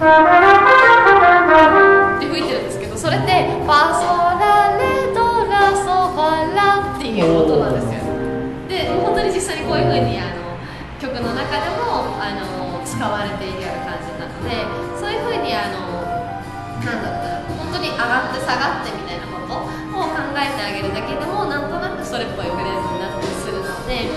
って吹いてるんですけどそれってファソラレドラソファラっていう音なんですよ。で本当に実際にこういうふうにあの曲の中でもあの使われているような感じなのでそういうふうにあのなんだったら本当に上がって下がってみたいなことを考えてあげるだけでもなんとなくそれっぽいフレーズになったりするので